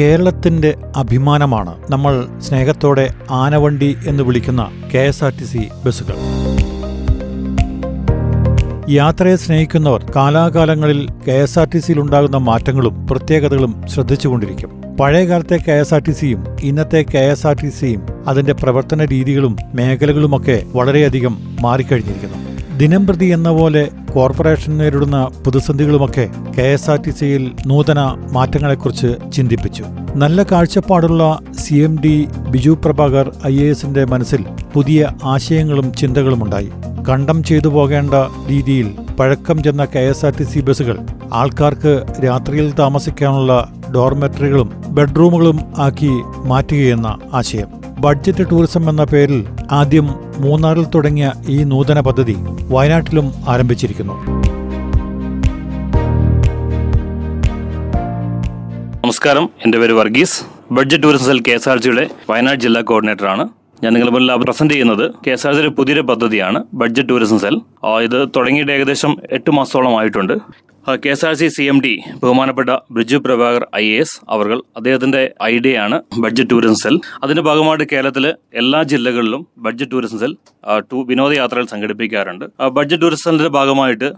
കേരളത്തിന്റെ അഭിമാനമാണ് നമ്മൾ സ്നേഹത്തോടെ ആനവണ്ടി എന്ന് വിളിക്കുന്ന K S R T C ബസ്സുകൾ. യാത്രയെ സ്നേഹിക്കുന്നവർ കാലാകാലങ്ങളിൽ കെ എസ് ആർ ടി സിയിൽ ഉണ്ടാകുന്ന മാറ്റങ്ങളും പ്രത്യേകതകളും ശ്രദ്ധിച്ചുകൊണ്ടിരിക്കും. പഴയകാലത്തെ കെ എസ് ആർ ടി സിയും ഇന്നത്തെ കെ എസ് ആർ ടി സിയും അതിന്റെ പ്രവർത്തന രീതികളും മേഖലകളുമൊക്കെ വളരെയധികം മാറിക്കഴിഞ്ഞിരിക്കുന്നു. ദിനംപ്രതി എന്ന പോലെ കോർപ്പറേഷൻ നേരിടുന്ന പ്രതിസന്ധികളുമൊക്കെ കെ എസ് ആർ ടി സിയിൽ നൂതന മാറ്റങ്ങളെക്കുറിച്ച് ചിന്തിപ്പിച്ചു. നല്ല കാഴ്ചപ്പാടുള്ള C M D Biju Prabhakar I A എസിന്റെ മനസ്സിൽ പുതിയ ആശയങ്ങളും ചിന്തകളുമുണ്ടായി. കണ്ടം ചെയ്തു പോകേണ്ട രീതിയിൽ പഴക്കം ചെന്ന K S R T C ബസ്സുകൾ ആൾക്കാർക്ക് രാത്രിയിൽ താമസിക്കാനുള്ള ഡോർമെട്രികളും ബെഡ്റൂമുകളും ആക്കി മാറ്റുകയെന്ന ആശയം. ബഡ്ജറ്റ് ടൂറിസം എന്ന പേരിൽ ആദ്യം മൂന്നാറിൽ തുടങ്ങിയ ഈ നൂതന പദ്ധതി വയനാട്ടിലും ആരംഭിച്ചിരിക്കുന്നു. നമസ്കാരം. എന്റെ പേര് Varghese. Budget tourism cell K S R സിയുടെ വയനാട് ജില്ലാ കോർഡിനേറ്ററാണ്. ഞാൻ നിങ്ങളുടെ മുന്നിൽ പ്രസന്റ് ചെയ്യുന്നത് കെ എസ് ആർ സിയുടെ പുതിയൊരു പദ്ധതിയാണ് ബഡ്ജറ്റ് ടൂറിസം സെൽ ഇത് തുടങ്ങിയിട്ട് ഏകദേശം എട്ട് മാസത്തോളം ആയിട്ടുണ്ട് K S R C C M D ബഹുമാനപ്പെട്ട Briju Prabhakar I A S അവർ അദ്ദേഹത്തിന്റെ ഐഡിയ ആണ് ബഡ്ജറ്റ് ടൂറിസം സെൽ. അതിന്റെ ഭാഗമായിട്ട് കേരളത്തിലെ എല്ലാ ജില്ലകളിലും ബഡ്ജറ്റ് ടൂറിസം സെൽ ടൂ വിനോദയാത്രകൾ സംഘടിപ്പിക്കാറുണ്ട്. ബഡ്ജറ്റ് ടൂറിസം സെല്ലിന്റെ ഭാഗമായിട്ട്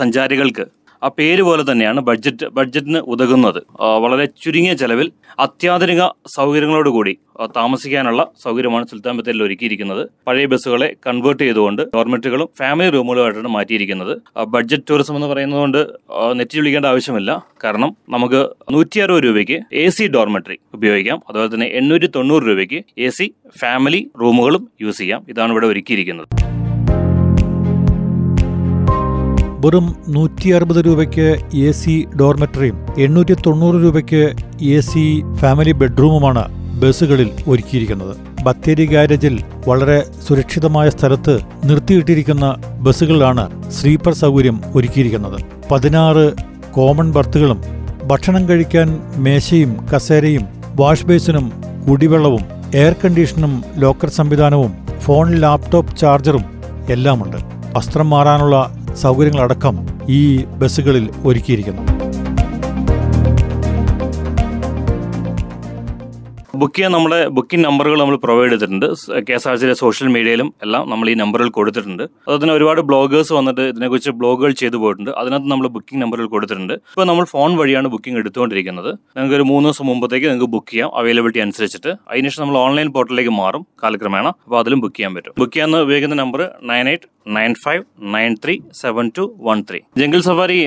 സഞ്ചാരികൾക്ക് ആ പേര് പോലെ തന്നെയാണ് ബഡ്ജറ്റ് ബഡ്ജറ്റിന് ഉതകുന്നത്. വളരെ ചുരുങ്ങിയ ചെലവിൽ അത്യാധുനിക സൗകര്യങ്ങളോട് കൂടി താമസിക്കാനുള്ള സൗകര്യമാണ് സുൽത്താൻ ബത്തേരിൽ ഒരുക്കിയിരിക്കുന്നത്. പഴയ ബസ്സുകളെ കൺവേർട്ട് ചെയ്തുകൊണ്ട് ഡോർമെറ്ററികളും ഫാമിലി റൂമുകളുമായിട്ടാണ് മാറ്റിയിരിക്കുന്നത്. ബഡ്ജറ്റ് ടൂറിസം എന്ന് പറയുന്നതുകൊണ്ട് നെറ്റ് വിളിക്കേണ്ട ആവശ്യമില്ല. കാരണം നമുക്ക് നൂറ്റി അറുപത് രൂപയ്ക്ക് എ സി ഡോർമെറ്ററി ഉപയോഗിക്കാം. അതുപോലെ തന്നെ എണ്ണൂറ്റി തൊണ്ണൂറ് രൂപയ്ക്ക് എ സി ഫാമിലി റൂമുകളും യൂസ് ചെയ്യാം. ഇതാണ് ഇവിടെ ഒരുക്കിയിരിക്കുന്നത്. വെറും നൂറ്റി അറുപത് രൂപയ്ക്ക് എ സി ഡോർമെറ്ററിയും എണ്ണൂറ്റി തൊണ്ണൂറ് രൂപയ്ക്ക് എ സി ഫാമിലി ബെഡ്റൂമുമാണ് ബസ്സുകളിൽ ഒരുക്കിയിരിക്കുന്നത്. ബത്തേരി ഗാരേജിൽ വളരെ സുരക്ഷിതമായ സ്ഥലത്ത് നിർത്തിയിട്ടിരിക്കുന്ന ബസ്സുകളിലാണ് സ്ലീപ്പർ സൗകര്യം ഒരുക്കിയിരിക്കുന്നത്. പതിനാറ് കോമൺ ബർത്തുകളും ഭക്ഷണം കഴിക്കാൻ മേശയും കസേരയും വാഷ് ബേസിനും കുടിവെള്ളവും എയർ കണ്ടീഷനും ലോക്കർ സംവിധാനവും ഫോൺ ലാപ്ടോപ്പ് ചാർജറും എല്ലാമുണ്ട്. വസ്ത്രം മാറാനുള്ള സൗകര്യങ്ങളടക്കം ഈ ബസ്സുകളിൽ ഒരുക്കിയിരിക്കുന്നു. ബുക്ക് ചെയ്യാൻ നമ്മുടെ ബുക്കിംഗ് നമ്പറുകൾ നമ്മൾ പ്രൊവൈഡ് ചെയ്തിട്ടുണ്ട്. കെ എസ് ആർ സിയിലെ സോഷ്യൽ മീഡിയയിലും എല്ലാം നമ്മൾ ഈ നമ്പറുകൾ കൊടുത്തിട്ടുണ്ട്. അതുപോലെ തന്നെ ഒരുപാട് ബ്ലോഗേഴ്സ് വന്നിട്ട് ഇതിനെക്കുറിച്ച് ബ്ലോഗുകൾ ചെയ്തു പോയിട്ടുണ്ട്. അതിനകത്ത് നമ്മൾ ബുക്കിംഗ് നമ്പറുകൾ കൊടുത്തിട്ടുണ്ട്. ഇപ്പോൾ നമ്മൾ ഫോൺ വഴിയാണ് ബുക്കിംഗ് എടുത്തുകൊണ്ടിരിക്കുന്നത്. നിങ്ങൾക്ക് ഒരു മൂന്ന് ദിവസം മുമ്പത്തേക്ക് നിങ്ങൾക്ക് ബുക്ക് ചെയ്യാം. അവൈലബിലിറ്റി അനുസരിച്ചിട്ട്. അതിനുശേഷം നമ്മൾ ഓൺലൈൻ പോർട്ടലിലേക്ക് മാറും കാലക്രമേണ. അപ്പോൾ അതിലും ബുക്ക് ചെയ്യാൻ പറ്റും. ബുക്ക് ചെയ്യാൻ ഉപയോഗിക്കുന്ന number nine eight nine five nine three seven two one three. Jungle safari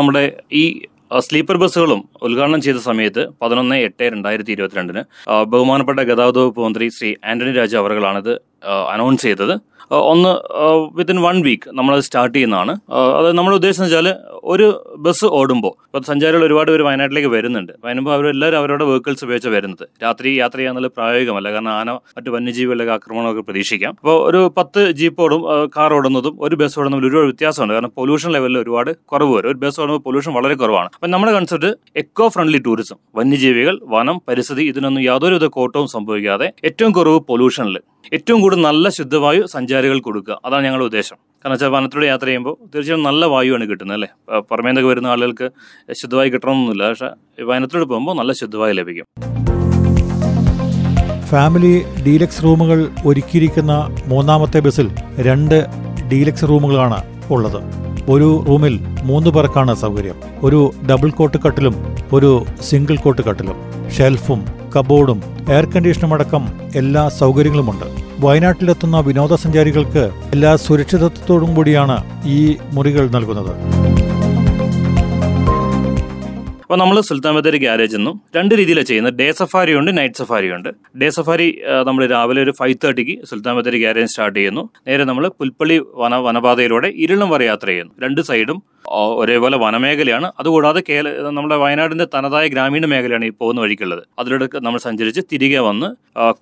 നമ്മുടെ ഈ സ്ലീപ്പർ ബസ്സുകളും ഉദ്ഘാടനം ചെയ്ത സമയത്ത് പതിനൊന്ന് എട്ട് രണ്ടായിരത്തി ഇരുപത്തിരണ്ടിന് ബഹുമാനപ്പെട്ട ഗതാഗത വകുപ്പ് മന്ത്രി ശ്രീ ആന്റണി രാജു അവർകളാണിത് അനൗൺസ് ചെയ്തത്. ഒന്ന് വിത്തിൻ വൺ വീക്ക് നമ്മളത് സ്റ്റാർട്ട് ചെയ്യുന്നതാണ്. അത് നമ്മൾ ഉദ്ദേശിച്ചത് വെച്ചാൽ ഒരു ബസ് ഓടുമ്പോൾ ഇപ്പോൾ സഞ്ചാരികൾ ഒരുപാട് പേര് വയനാട്ടിലേക്ക് വരുന്നുണ്ട്. വരുമ്പോൾ അവരെല്ലാവരും അവരുടെ വെഹിക്കിൾസ് ഉപയോഗിച്ച് വരുന്നത്. രാത്രി യാത്ര ചെയ്യാന്നുള്ളത് പ്രായോഗികമല്ല കാരണം ആന മറ്റ് വന്യജീവികളുടെ ആക്രമണമൊക്കെ പ്രതീക്ഷിക്കാം. അപ്പോൾ ഒരു പത്ത് ജീപ്പ് ഓടും കാർ ഓടുന്നതും ഒരു ബസ് ഓടുന്നതും ഒരുപാട് വ്യത്യാസമുണ്ട്. കാരണം പൊല്യൂഷൻ ലെവലിൽ ഒരുപാട് കുറവ് വരും. ഒരു ബസ് ഓടുമ്പോൾ പൊല്യൂഷൻ വളരെ കുറവാണ്. അപ്പം നമ്മുടെ കൺസെപ്റ്റ് എക്കോ ഫ്രണ്ട്ലി ടൂറിസം വന്യജീവികൾ വനം പരിസ്ഥിതി ഇതിനൊന്നും യാതൊരുവിധ കോട്ടവും സംഭവിക്കാതെ ഏറ്റവും കുറവ് പൊല്യൂഷനിൽ ഏറ്റവും കൂടുതൽ നല്ല ശുദ്ധവായു സഞ്ചാരികൾ കൊടുക്കുക. അതാണ് ഞങ്ങളുടെ ഉദ്ദേശം. കാരണം വെച്ചാൽ വനത്തിലൂടെ യാത്ര ചെയ്യുമ്പോൾ തീർച്ചയായും നല്ല വായുവാണ് കിട്ടുന്നത് അല്ലേ? പുറമേന്നൊക്കെ വരുന്ന ആളുകൾക്ക് ശുദ്ധവായു കിട്ടണമെന്നൊന്നുമില്ല. പക്ഷേ വനത്തിലൂടെ പോകുമ്പോൾ നല്ല ശുദ്ധവായു ലഭിക്കും. ഫാമിലി ഡീലക്സ് റൂമുകൾ ഒരുക്കിയിരിക്കുന്ന മൂന്നാമത്തെ ബസ്സിൽ രണ്ട് ഡീലക്സ് റൂമുകളാണ് ഉള്ളത്. ഒരു റൂമിൽ മൂന്ന് പേർക്കാണ് സൗകര്യം. ഒരു ഡബിൾ കോട്ട് കട്ടിലും ഒരു സിംഗിൾ കോട്ട് കട്ടിലും. ഷെൽഫും കബോർഡും എയർ കണ്ടീഷനും അടക്കം എല്ലാ സൗകര്യങ്ങളുമുണ്ട്. വയനാട്ടിലെത്തുന്ന വിനോദസഞ്ചാരികൾക്ക് എല്ലാ സുരക്ഷിതത്വത്തോടും കൂടിയാണ് ഈ മുറികൾ നൽകുന്നത്. അപ്പോൾ നമ്മൾ സുൽത്താൻ ബത്തേരി ഗ്യാരേജ് എന്നും രണ്ട് രീതിയിലാണ് ചെയ്യുന്നത്. ഡേ സഫാരി ഉണ്ട് നൈറ്റ് സഫാരി ഉണ്ട്. ഡേ സഫാരി നമ്മൾ രാവിലെ ഒരു ഫൈവ് തേർട്ടിക്ക് സുൽത്താൻ ബത്തേരി ഗ്യാരേജ് സ്റ്റാർട്ട് ചെയ്യുന്നു. നേരെ നമ്മൾ പുൽപ്പള്ളി വന വനപാതയിലൂടെ ഇരുളം വരെ യാത്ര ചെയ്യുന്നു. രണ്ട് സൈഡും ഒരേപോലെ വനമേഖലയാണ്. അതുകൂടാതെ കേര നമ്മുടെ വയനാടിന്റെ തനതായ ഗ്രാമീണ മേഖലയാണ് ഈ പോകുന്ന വഴിക്കുള്ളത്. അതിലൂടെ നമ്മൾ സഞ്ചരിച്ച് തിരികെ വന്ന്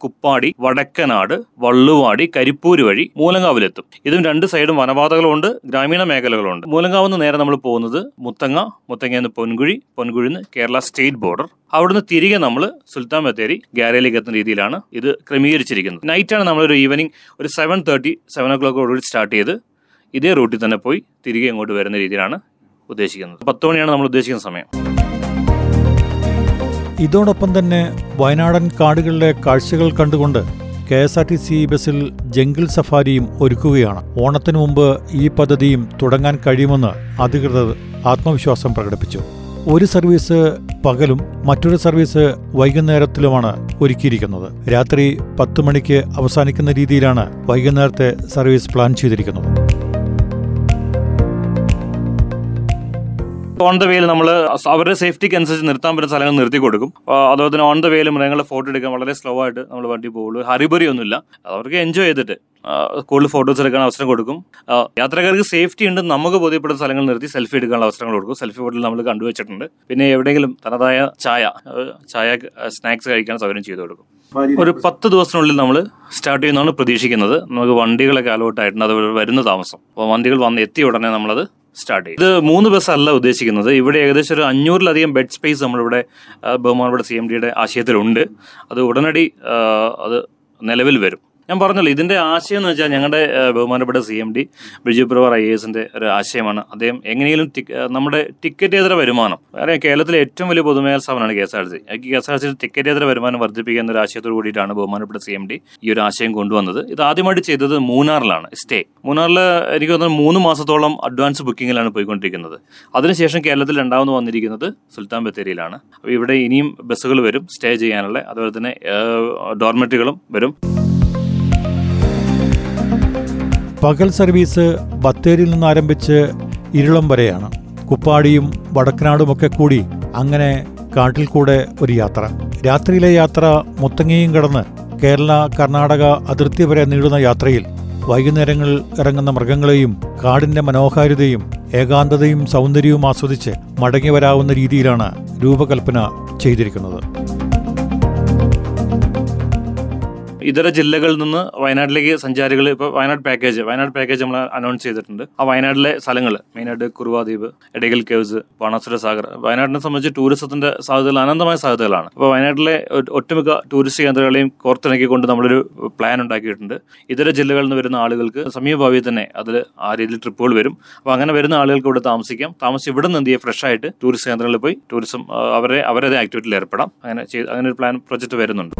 കുപ്പാടി വടക്കനാട് വള്ളുവാടി കരിപ്പൂര് വഴി മൂലങ്കാവിലെത്തും. ഇതും രണ്ട് സൈഡും വനപാതകളുണ്ട് ഗ്രാമീണ മേഖലകളുണ്ട്. മൂലങ്കാവ് നിന്ന് നേരെ നമ്മൾ പോകുന്നത് മുത്തങ്ങ മുത്തങ്ങയിൽ നിന്ന് പൊൻകുഴി പൊൻകുഴിന്ന് കേരള സ്റ്റേറ്റ് ബോർഡർ. അവിടുന്ന് തിരികെ നമ്മൾ സുൽത്താൻ ബത്തേരി ഗ്യാരയിലേക്ക് എത്തുന്ന രീതിയിലാണ് ഇത് ക്രമീകരിച്ചിരിക്കുന്നത്. നൈറ്റാണ് നമ്മളൊരു ഈവനിങ് ഒരു സെവൻ തേർട്ടി സെവൻ ഒ ക്ലോക്കോടുകൂടി സ്റ്റാർട്ട് ചെയ്ത് ഇതേ റൂട്ടിൽ തന്നെ പോയി തിരികെ ഇങ്ങോട്ട് വരുന്ന രീതിയിലാണ് ഉദ്ദേശിക്കുന്നത്. പത്ത് മണിയാണ് നമ്മൾ ഉദ്ദേശിക്കുന്ന സമയം. ഇതോടൊപ്പം തന്നെ വയനാടൻ കാടുകളിലെ കാഴ്ചകൾ കണ്ടുകൊണ്ട് K S R T C ബസ്സിൽ ജംഗിൾ സഫാരിയും ഒരുക്കുകയാണ്. ഓണത്തിന് മുമ്പ് ഈ പദ്ധതിയും തുടങ്ങാൻ കഴിയുമെന്ന് അധികൃതർ ആത്മവിശ്വാസം പ്രകടിപ്പിച്ചു. ഒരു സർവീസ് പകലും മറ്റൊരു സർവീസ് വൈകുന്നേരത്തിലുമാണ് ഒരുക്കിയിരിക്കുന്നത്. രാത്രി പത്ത് മണിക്ക് അവസാനിക്കുന്ന രീതിയിലാണ് വൈകുന്നേരത്തെ സർവീസ് പ്ലാൻ ചെയ്തിരിക്കുന്നത്. ഓൺ ദ വേയിൽ നമ്മൾ അവരുടെ സേഫ്റ്റിക്ക് അനുസരിച്ച് നിർത്താൻ പറ്റുന്ന സ്ഥലങ്ങൾ നിർത്തി കൊടുക്കും. അതുപോലെ തന്നെ ഓൺ ദ വേയിൽ മൃഗങ്ങളെ ഫോട്ടോ എടുക്കാൻ വളരെ സ്ലോ ആയിട്ട് നമ്മൾ വണ്ടി പോകുള്ളൂ. ഹരിബറി ഒന്നുമില്ല അവർക്ക് എൻജോയ് ചെയ്തിട്ട് കൂടുതൽ ഫോട്ടോസ് എടുക്കാൻ അവസരം കൊടുക്കും. യാത്രക്കാർക്ക് സേഫ്റ്റി ഉണ്ട് നമുക്ക് ബോധ്യപ്പെടുന്ന സ്ഥലങ്ങൾ നിർത്തി സെൽഫി എടുക്കാനുള്ള അവസരങ്ങൾ കൊടുക്കും. സെൽഫി ബോട്ടിൽ നമ്മൾ കണ്ടുവച്ചിട്ടുണ്ട്. പിന്നെ എവിടെയെങ്കിലും തനതായ ചായ ചായ സ്നാക്സ് കഴിക്കാൻ സൗകര്യം ചെയ്തു കൊടുക്കും. ഒരു പത്ത് ദിവസത്തിനുള്ളിൽ നമ്മൾ സ്റ്റാർട്ട് ചെയ്യുന്നതാണ് പ്രതീക്ഷിക്കുന്നത്. നമുക്ക് വണ്ടികളൊക്കെ അലോട്ടായിട്ടുണ്ട് അത് വരുന്ന താമസം. അപ്പോൾ വണ്ടികൾ വന്ന് എത്തിയ ഉടനെ നമ്മളത് സ്റ്റാർട്ട് ചെയ്യും ഇത് മൂന്ന് ബസ് അല്ല ഉദ്ദേശിക്കുന്നത്. ഇവിടെ ഏകദേശം ഒരു അഞ്ഞൂറിലധികം ബെഡ് സ്പേസ് നമ്മളിവിടെ ബഹുമാനപ്പെട്ട സി എം ഡിയുടെ ആശയത്തിലുണ്ട്. അത് ഉടനടി അത് നിലവിൽ വരും. ഞാൻ പറഞ്ഞല്ലോ ഇതിന്റെ ആശയം എന്ന് വെച്ചാൽ ഞങ്ങളുടെ ബഹുമാനപ്പെട്ട സി എം ഡി ബിജു പ്രവർ ഐ എസിന്റെ ഒരു ആശയമാണ്. അദ്ദേഹം എങ്ങനെയും നമ്മുടെ ടിക്കറ്റേതര വരുമാനം അറിയാം കേരളത്തിലെ ഏറ്റവും വലിയ പൊതുമേഖല സ്ഥാപനമാണ് K S R C. K S R C ടിക്കറ്റേതര വരുമാനം വർദ്ധിപ്പിക്കുക എന്നൊരു ആശയത്തോടു കൂടിയിട്ടാണ് ബഹുമാനപ്പെട്ട സി എം ഡി ഈ ഒരു ആശയം കൊണ്ടുവന്നത്. ഇത് ആദ്യമായിട്ട് ചെയ്തത് മൂന്നാറിലാണ് സ്റ്റേ. മൂന്നാറിൽ എനിക്ക് തോന്നുന്നു മൂന്ന് മാസത്തോളം അഡ്വാൻസ് ബുക്കിങ്ങിലാണ് പോയിക്കൊണ്ടിരിക്കുന്നത്. അതിനുശേഷം കേരളത്തിൽ രണ്ടാമത് വന്നിരിക്കുന്നത് സുൽത്താൻ ബത്തേരിയിലാണ്. അപ്പോൾ ഇവിടെ ഇനിയും ബസ്സുകൾ വരും സ്റ്റേ ചെയ്യാനുള്ള. അതുപോലെ തന്നെ ഡോർമെറ്ററികളും വരും. പകൽ സർവീസ് ബത്തേരിയിൽ നിന്ന് ആരംഭിച്ച് ഇരുളം വരെയാണ്. കുപ്പാടിയും വടക്കനാടുമൊക്കെ കൂടി അങ്ങനെ കാട്ടിൽ കൂടെ ഒരു യാത്ര. രാത്രിയിലെ യാത്ര മുത്തങ്ങയും കടന്ന് കേരള കർണാടക അതിർത്തി വരെ നീളുന്ന യാത്രയിൽ വൈകുന്നേരങ്ങളിൽ ഇറങ്ങുന്ന മൃഗങ്ങളെയും കാടിന്റെ മനോഹാരിതയും ഏകാന്തതയും സൗന്ദര്യവും ആസ്വദിച്ച് മടങ്ങി വരാവുന്ന രീതിയിലാണ് രൂപകൽപ്പന ചെയ്തിരിക്കുന്നത്. ഇതര ജില്ലകളിൽ നിന്ന് വയനാട്ടിലേക്ക് സഞ്ചാരികൾ ഇപ്പോൾ വയനാട് പാക്കേജ് വയനാട് പാക്കേജ് നമ്മൾ അനൗൺസ് ചെയ്തിട്ടുണ്ട്. ആ വയനാട്ടിലെ സ്ഥലങ്ങൾ മെയിനായിട്ട് കുറുവാദ്വീപ് എടകൽ കേവ്സ് ബാണാസുര സാഗർ വയനാടിനെ സംബന്ധിച്ച് ടൂറിസത്തിന്റെ സാധ്യതകൾ അനന്തമായ സാധ്യതകളാണ്. അപ്പോൾ വയനാട്ടിലെ ഒട്ടുമിക്ക ടൂറിസ്റ്റ് കേന്ദ്രങ്ങളെയും കോർത്തിണക്കിക്കൊണ്ട് നമ്മളൊരു പ്ലാൻ ഉണ്ടാക്കിയിട്ടുണ്ട്. ഇതര ജില്ലകളിൽ നിന്ന് വരുന്ന ആളുകൾക്ക് സമീപഭാവിയിൽ തന്നെ അതിൽ ആ രീതിയിൽ ട്രിപ്പുകൾ വരും. അപ്പോൾ അങ്ങനെ വരുന്ന ആളുകൾക്ക് ഇവിടെ താമസിക്കാം. താമസിച്ച് ഇവിടെ നിന്ന് എന്ത് ഫ്രഷ് ആയിട്ട് ടൂറിസ്റ്റ് കേന്ദ്രങ്ങളിൽ പോയി ടൂറിസം അവരെ അവരത് ആക്ടിവിറ്റിയിൽ ഏർപ്പെടാം. അങ്ങനെ അങ്ങനെ ഒരു പ്ലാൻ പ്രൊജക്ട് വരുന്നുണ്ട്.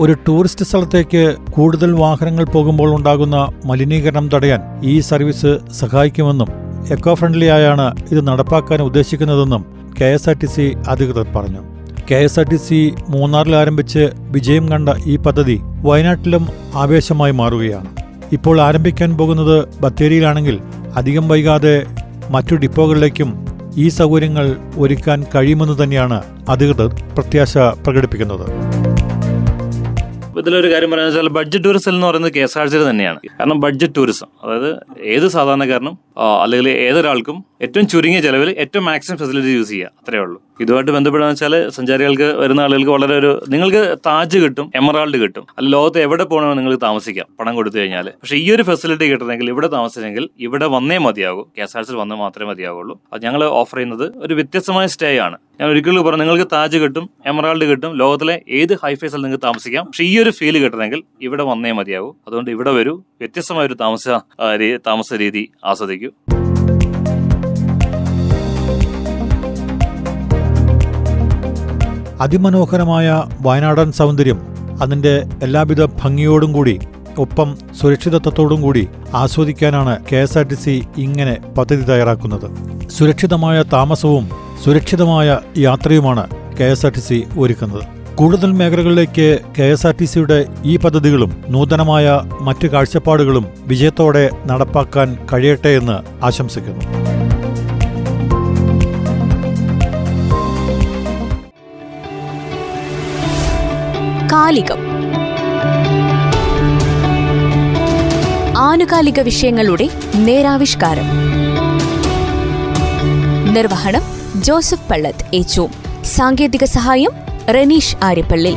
ഒരു ടൂറിസ്റ്റ് സ്ഥലത്തേക്ക് കൂടുതൽ വാഹനങ്ങൾ പോകുമ്പോൾ ഉണ്ടാകുന്ന മലിനീകരണം തടയാൻ ഈ സർവീസ് സഹായിക്കുമെന്നും എക്കോ ഫ്രണ്ട്ലി ആയാണ് ഇത് നടപ്പാക്കാൻ ഉദ്ദേശിക്കുന്നതെന്നും K S R T C അധികൃതർ പറഞ്ഞു. K S R T C മൂന്നാറിൽ ആരംഭിച്ച് വിജയം കണ്ട ഈ പദ്ധതി വയനാട്ടിലും ആവേശമായി മാറുകയാണ്. ഇപ്പോൾ ആരംഭിക്കാൻ പോകുന്നത് ബത്തേരിയിലാണെങ്കിൽ അധികം വൈകാതെ മറ്റു ഡിപ്പോകളിലേക്കും ഈ സൗകര്യങ്ങൾ ഒരുക്കാൻ കഴിയുമെന്ന് തന്നെയാണ് അധികൃതർ പ്രത്യാശ പ്രകടിപ്പിക്കുന്നത്. ഇതിലൊരു കാര്യം പറയാന്ന് വെച്ചാൽ ബഡ്ജറ്റ് ടൂറിസം എന്ന് പറയുന്നത് കെ എസ് ആർ സി തന്നെയാണ്. കാരണം ബഡ്ജറ്റ് ടൂറിസം അതായത് ഏത് സാധാരണക്കാരനും അല്ലെങ്കിൽ ഏതൊരാൾക്കും ഏറ്റവും ചുരുങ്ങിയ ചെലവിൽ ഏറ്റവും മാക്സിമം ഫെസിലിറ്റി യൂസ് ചെയ്യുക. അത്രേ ഉള്ളൂ. ഇതുമായിട്ട് ബന്ധപ്പെടുക വെച്ചാൽ സഞ്ചാരികൾക്ക് വരുന്ന ആളുകൾക്ക് വളരെ ഒരു നിങ്ങൾക്ക് താജ് കിട്ടും എമറാൾഡ് കിട്ടും. അല്ല ലോകത്ത് എവിടെ പോകണമെന്ന് നിങ്ങൾക്ക് താമസിക്കാം പണം കൊടുത്തു കഴിഞ്ഞാൽ പക്ഷേ ഈ ഒരു ഫെസിലിറ്റി കിട്ടണമെങ്കിൽ ഇവിടെ താമസിച്ചെങ്കിൽ ഇവിടെ വന്നേ മതിയാകും. കെ എസ് ആർ സി വന്നാൽ മാത്രമേ മതിയാവുള്ളൂ. അത് ഞങ്ങൾ ഓഫർ ചെയ്യുന്നത് ഒരു വ്യത്യസ്തമായ സ്റ്റേ ആണ്. ഞാൻ ഒരിക്കലും പറഞ്ഞു നിങ്ങൾക്ക് താജ് കിട്ടും എമറാൾഡ് കിട്ടും ലോകത്തിലെ ഏത് ഹൈഫൈ സ്ഥലം നിങ്ങൾക്ക് താമസിക്കാം. പക്ഷേ ഈ ഒരു ഫീൽ കിട്ടണമെങ്കിൽ ഇവിടെ വന്നേ മതിയാവൂ. അതുകൊണ്ട് ഇവിടെ വരൂ വ്യത്യസ്തമായ ഒരു താമസ താമസ രീതി ആസ്വദിക്കൂ. അതിമനോഹരമായ വയനാടൻ സൗന്ദര്യം അതിന്റെ എല്ലാവിധ ഭംഗിയോടും കൂടി ഒപ്പം സുരക്ഷിതത്വത്തോടും കൂടി ആസ്വദിക്കാനാണ് K S R T C ഇങ്ങനെ പദ്ധതി തയ്യാറാക്കുന്നത്. സുരക്ഷിതമായ താമസവും സുരക്ഷിതമായ യാത്രയുമാണ് K S R T C ഒരുക്കുന്നത്. കൂടുതൽ മേഖലകളിലേക്ക് കെ എസ് ആർ ടി സിയുടെ ഈ പദ്ധതികളും നൂതനമായ മറ്റു കാഴ്ചപ്പാടുകളും വിജയത്തോടെ നടപ്പാക്കാൻ കഴിയട്ടെ എന്ന് ആശംസിക്കുന്നു. കാലികം. ആനുകാലിക വിഷയങ്ങളുടെ നേരാവിഷ്കാരം. നിർവഹണം ജോസഫ് പള്ളത്ത് ഏച്ചു സാങ്കേതിക സഹായം റനീഷ് ആര്യപ്പള്ളി.